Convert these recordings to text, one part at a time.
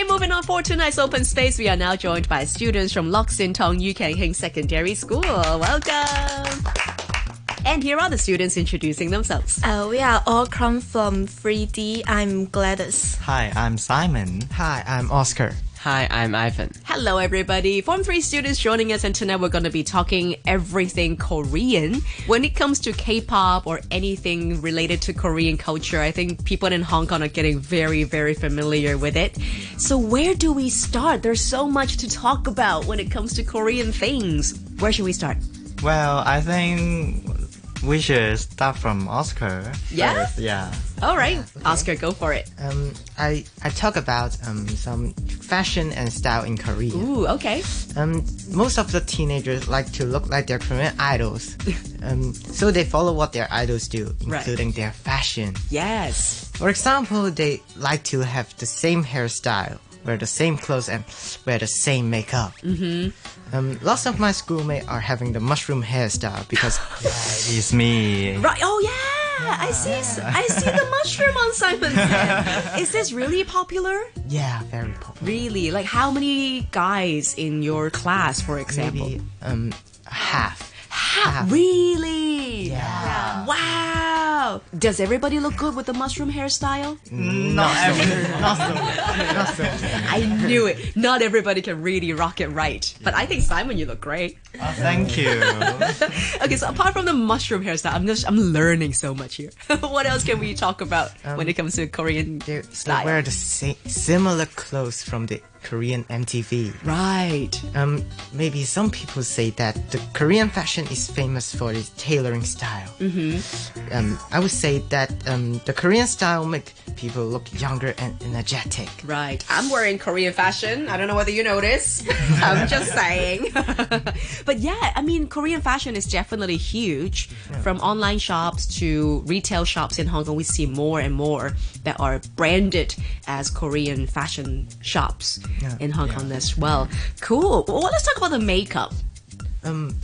Okay, moving on for tonight's open space, we are now joined by students from Lok Sin Tong Yu Kan Hing Secondary School. Welcome. And here are the students introducing themselves. Uh, we are all come from 3D. I'm Gladys. Hi, I'm Simon. Hi, I'm Oscar. Hi, I'm Ivan. Hello, everybody. Form 3 students joining us, and tonight we're going to be talking everything Korean. When it comes to K pop or anything related to Korean culture, I think people in Hong Kong are getting very, very familiar with it. So, where do we start? There's so much to talk about when it comes to Korean things. Where should we start? Well, I think we should start from Oscar. Yeah? First. Yeah. All right, Oscar, go for it. Um, I I talk about um some fashion and style in Korea. Ooh, okay. Um, most of the teenagers like to look like their Korean idols. um, so they follow what their idols do, Right. including their fashion. Yes. For example, they like to have the same hairstyle, wear the same clothes, and wear the same makeup. Mm-hmm. Um, lots of my schoolmates are having the mushroom hairstyle because It's me. Right. Oh yeah, I see. I see the mushroom on Simon's head. Is this really popular? yeah, very popular. Really? Like how many guys in your class, for example? Maybe um half. Half. really? Yeah. Wow. Does everybody look good with the mushroom hairstyle? Mm, not every. Not so. Not so. I knew it. Not everybody can really rock it right. But I think Simon, you look great. Oh, thank you. Okay, so apart from the mushroom hairstyle, I'm just I'm learning so much here. what else can we talk about when it um, comes to Korean They, they style? wear the sa- similar clothes from the Korean MTV. right. Um, maybe some people say that the Korean fashion is famous for its tailoring style. Mm-hmm. Um, I would say that um, the Korean style make people look younger and energetic. Right. I'm wearing Korean fashion. I don't know whether you notice. I'm just saying. but yeah, I mean, Korean fashion is definitely huge. From online shops to retail shops in Hong Kong, we see more and more that are branded as Korean fashion shops in Hong Kong as well. Cool. Well, let's talk about the makeup. Um,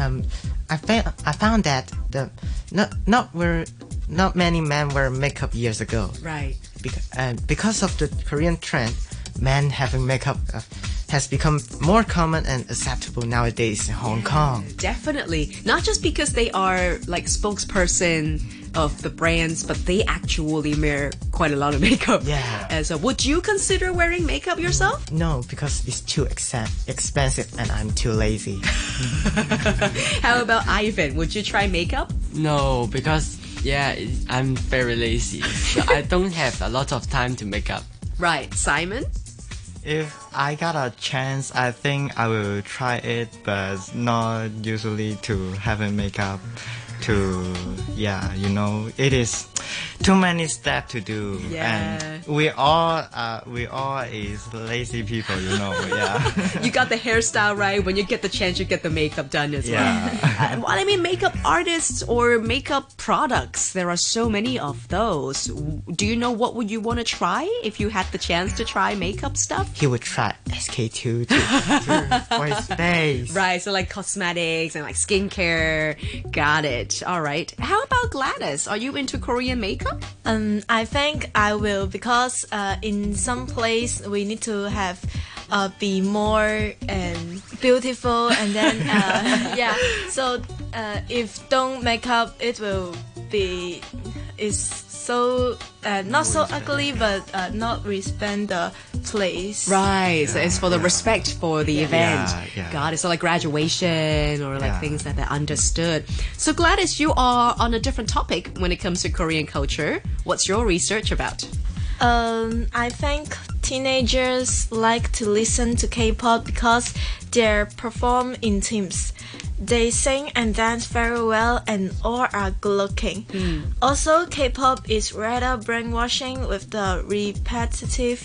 um, I found I found that the not not were not many men wear makeup years ago. Right. because, uh, because of the Korean trend, men having makeup uh, has become more common and acceptable nowadays in Hong Kong. Definitely. Not just because they are like spokesperson of the brands, but they actually wear quite a lot of makeup. Yeah. As a, would you consider wearing makeup yourself? No, because it's too exa- expensive and I'm too lazy. How about Ivan? Would you try makeup? No, because yeah, I'm very lazy. So I don't have a lot of time to make up. Right. Simon? If I got a chance, I think I will try it, but not usually to have a makeup. To yeah, you know, it is too many steps to do, Yeah. and we all uh, we all is lazy people, you know. Yeah, You got the hairstyle right. When you get the chance, you get the makeup done as well. yeah. Uh, well, I mean, makeup artists or makeup products, there are so many of those. Do you know what would you want to try if you had the chance to try makeup stuff? He would try SK-II to, to, for his face. Right, so like cosmetics and like skincare. Got it. All right. How about Gladys? Are you into Korean makeup? Um, I think I will because uh, in some place we need to have uh, be more um, beautiful and then uh, yeah. So uh, if don't make up, it will be is so uh, not so ugly, but uh, not respect the place. Right. so it's for the respect for the event. Yeah, yeah. Got it. Like graduation or like Yeah. things that are understood. So Gladys, you are on a different topic when it comes to Korean culture. What's your research about? Um, I think teenagers like to listen to K-pop because they perform in teams. They sing and dance very well, and all are good looking. Also, K-pop is rather brainwashing with the repetitive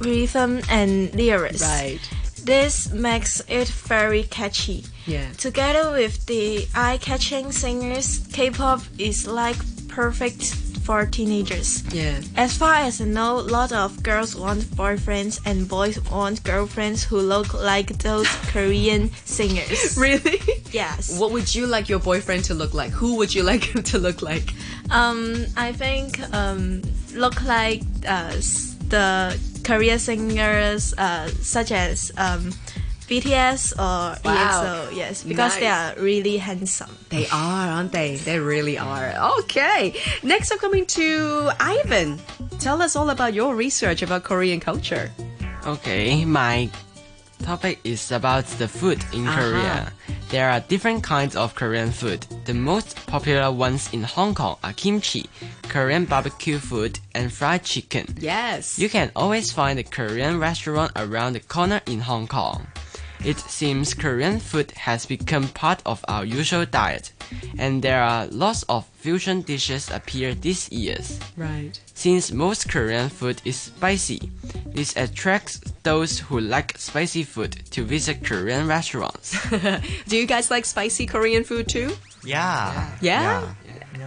rhythm and lyrics. Right. This makes it very catchy. Yeah. Together with the eye-catching singers, K-pop is like perfect for teenagers. Yeah. As far as I know, a lot of girls want boyfriends and boys want girlfriends who look like those Korean singers. Really? Yes. What would you like your boyfriend to look like? Who would you like him to look like? Um, I think um, look like uh, the Korean singers uh, such as um, BTS or Wow. EXO. Yes, because they are really handsome. They are, aren't they? They really are. Okay. Next up, coming to Ivan. Tell us all about your research about Korean culture. Okay, my topic is about the food in Uh-huh. Korea. There are different kinds of Korean food. The most popular ones in Hong Kong are kimchi, Korean barbecue food, and fried chicken. Yes. You can always find a Korean restaurant around the corner in Hong Kong. It seems Korean food has become part of our usual diet, and there are lots of fusion dishes appear these years. right. Since most Korean food is spicy, this attracts those who like spicy food to visit Korean restaurants. Do you guys like spicy Korean food too? Yeah. Yeah?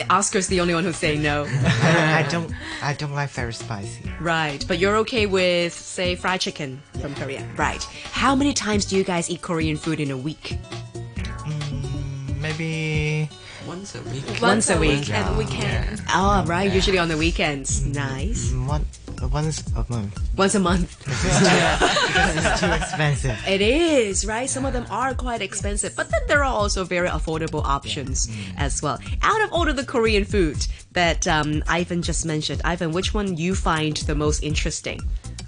Oscar's the only one who's saying no. I, I don't I don't like very spicy. right. But you're okay with, say, fried chicken from Korea. Right. How many times do you guys eat Korean food in a week? Maybe Once a week. Once a week. and weekend. Oh, right. Usually on the weekends. Nice. one once a month. Once a month. It's too expensive. It is, right? Some of them are quite expensive, but then there are also very affordable options as well. Out of all of the Korean food that um, Ivan just mentioned, Ivan, which one you find the most interesting?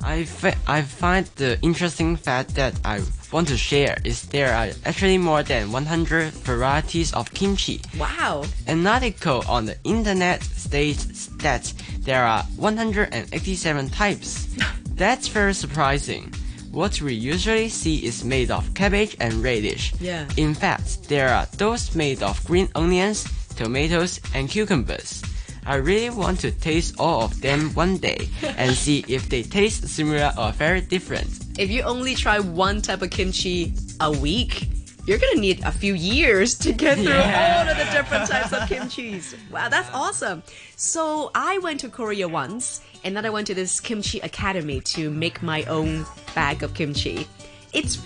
I, I find the interesting fact that I want to share is there are actually more than 100 varieties of kimchi. Wow. An article on the internet states that there are 187 types. That's very surprising. What we usually see is made of cabbage and radish. Yeah. In fact, there are those made of green onions, tomatoes, and cucumbers. I really want to taste all of them one day and see if they taste similar or very different. If you only try one type of kimchi a week, you're gonna need a few years to get through all of the different types of kimchis. Wow, that's awesome. So I went to Korea once, and then I went to this kimchi academy to make my own bag of kimchi. It's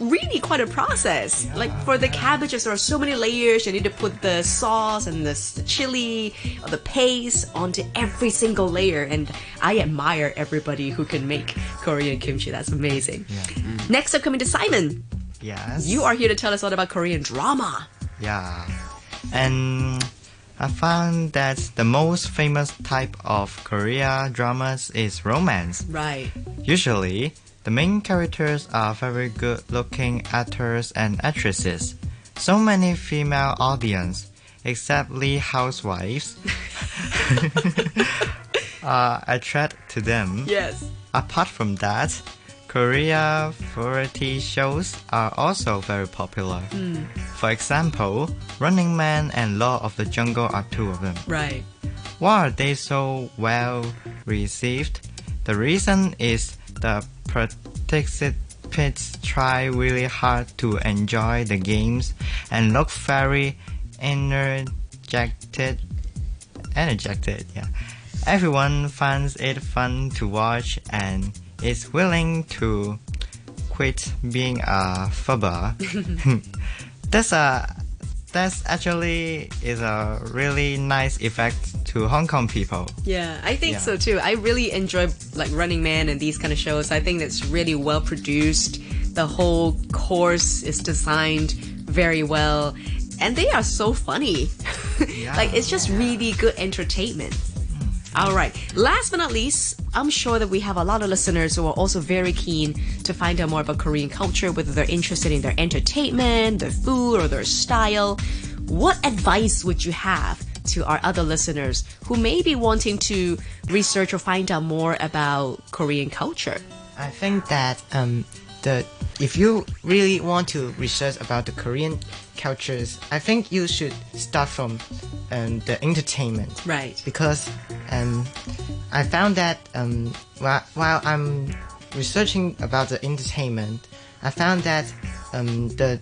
really quite a process. like for the cabbages, there are so many layers. You need to put the sauce and the s- chili or the paste onto every single layer. And I admire everybody who can make Korean kimchi. That's amazing. Mm. Next up, coming to Simon. Yes. You are here to tell us all about Korean drama. Yeah. And I found that the most famous type of Korea dramas is romance. Right. Usually, the main characters are very good looking actors and actresses. So many female audience, except Lee housewives, uh, are attracted to them. Yes. Apart from that, Korea variety shows are also very popular. Hmm. For example, Running Man and Law of the Jungle are two of them. Right. Why are they so well received? The reason is the protected participants try really hard to enjoy the games and look very energetic. Energetic, yeah. Everyone finds it fun to watch and is willing to quit being a fubber. that's a that's actually is a really nice effect to Hong Kong people. Yeah, I think Yeah. so too. I really enjoy like Running Man and these kind of shows. I think it's really well produced. The whole course is designed very well, and they are so funny. like it's just really good entertainment. Hmm. All right. Last but not least, I'm sure that we have a lot of listeners who are also very keen to find out more about Korean culture, whether they're interested in their entertainment, their food, or their style. What advice would you have to our other listeners who may be wanting to research or find out more about Korean culture? I think that um, the if you really want to research about the Korean cultures, I think you should start from um, the entertainment. Right. Because um, I found that um, while, while I'm researching about the entertainment, I found that um, the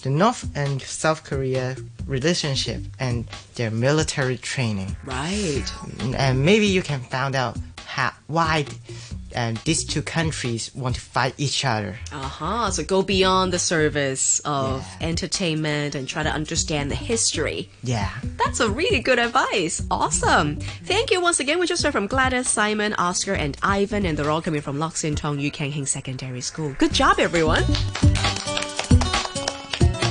the North and South Korea relationship and their military training Right. and maybe you can find out how why and these two countries want to fight each other. Uh-huh. So go beyond the service of Yeah. entertainment and try to understand the history. Yeah. That's a really good advice. Awesome. Thank you once again. We just heard from Gladys, Simon, Oscar, and Ivan, and they're all coming from Lok Sin Tong Yu Kan Hing Secondary School. Good job, everyone.